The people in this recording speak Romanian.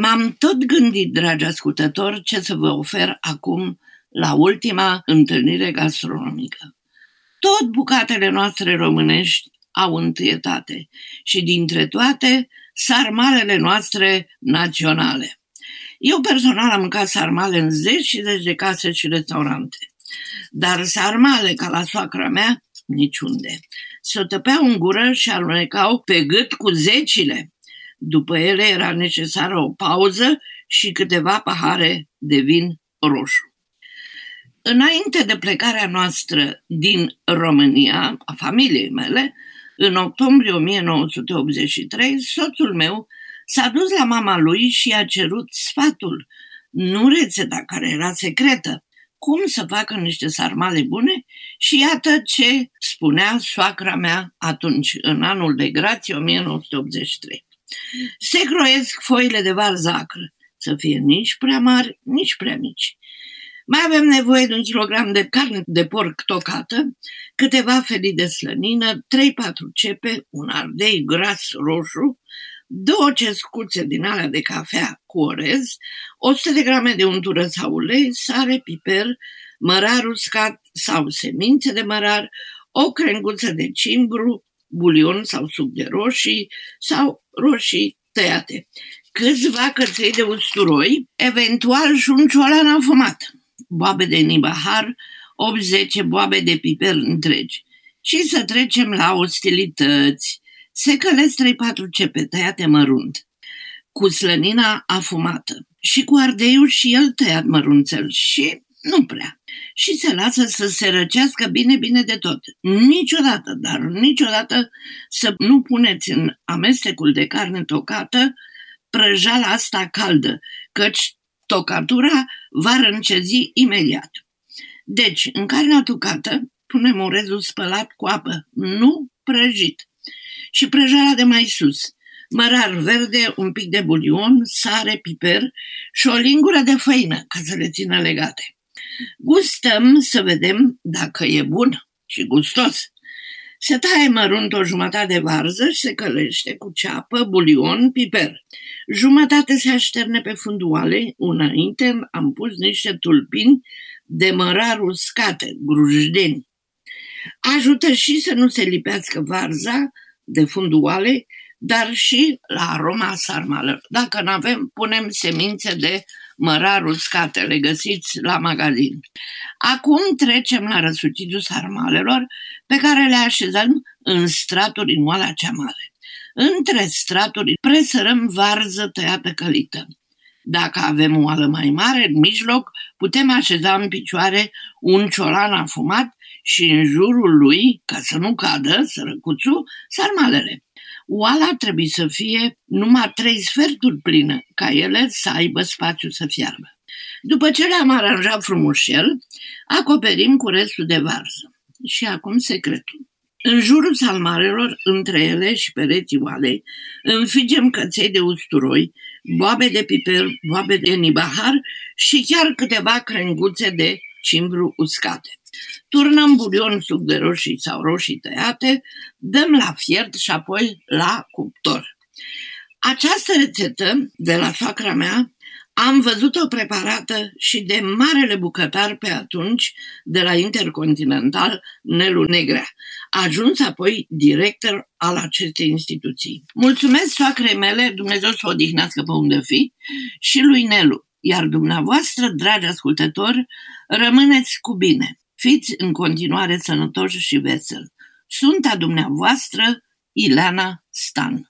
M-am tot gândit, dragi ascultători, ce să vă ofer acum la ultima întâlnire gastronomică. Tot bucatele noastre românești au întâietate și dintre toate sarmalele noastre naționale. Eu personal am mâncat sarmale în zeci și zeci de case și restaurante, dar sarmale ca la soacra mea, niciunde. Se o tăpeau în gură și alunecau pe gât cu zecile. După ele era necesară o pauză și câteva pahare de vin roșu. Înainte de plecarea noastră din România, a familiei mele, în octombrie 1983, soțul meu s-a dus la mama lui și a cerut sfatul, nu rețeta care era secretă, cum să facă niște sarmale bune și iată ce spunea soacra mea atunci, în anul de grație 1983. Se croiesc foile de varzacră, să fie nici prea mari, nici prea mici. Mai avem nevoie de un kilogram de carne de porc tocată, câteva felii de slănină, 3-4 cepe, un ardei gras roșu, două cescuțe din alea de cafea cu orez, 100 de grame de untură sau ulei, sare, piper, mărar uscat sau semințe de mărar, o crenguță de cimbru, bulion sau suc de roșii sau roșii tăiate, câțiva căței de usturoi, eventual și un ciolan afumat boabe de nibahar, 80 boabe de piper întregi. Și să trecem la ostilități. Se călesc 3-4 cepe tăiate mărunt, cu slănina afumată și cu ardeiul și el tăiat mărunțel și nu prea. Și se lasă să se răcească bine, bine de tot. Niciodată, dar niciodată să nu puneți în amestecul de carne tocată prăjala asta caldă, căci tocatura va răncezi imediat. Deci, în carnea tucată, punem orezul spălat cu apă, nu prăjit. Și prăjala de mai sus, mărar verde, un pic de bulion, sare, piper și o lingură de făină ca să le țină legate. Gustăm să vedem dacă e bun și gustos. Se taie mărunt o jumătate de varză și se călește cu ceapă, bulion, piper. Jumătate se așterne pe funduale, înainte am pus niște tulpini de mărar uscate, grujdeni. Ajută și să nu se lipească varza de funduale, dar și la aroma sarmală. Dacă nu avem, punem semințe de mărar uscate, le găsiți la magazin. Acum trecem la răsutitul sarmalelor pe care le așezăm în straturi în oala cea mare. Între straturi presărăm varză tăiată călită. Dacă avem o oală mai mare în mijloc, putem așeza în picioare un ciolan afumat și în jurul lui, ca să nu cadă sărăcuțul, sarmalele. Oala trebuie să fie numai trei sferturi plină, ca ele să aibă spațiu să fiarbă. După ce le-am aranjat frumușel, acoperim cu restul de varză. Și acum secretul. În jurul salmarelor, între ele și pereții oalei, înfigem căței de usturoi, boabe de piper, boabe de nibahar și chiar câteva crenguțe de cimbru uscate. Turnăm bulion suc de roșii sau roșii tăiate, dăm la fiert și apoi la cuptor. Această rețetă de la soacra mea am văzut-o preparată și de marele bucătar pe atunci de la Intercontinental, Nelu Negrea, ajuns apoi director al acestei instituții. Mulțumesc soacrei mele, Dumnezeu să o odihnească pe unde fi, și lui Nelu, iar dumneavoastră, dragi ascultători, rămâneți cu bine. Fiți în continuare sănătoși și vesel. Sunt a dumneavoastră Ileana Stan.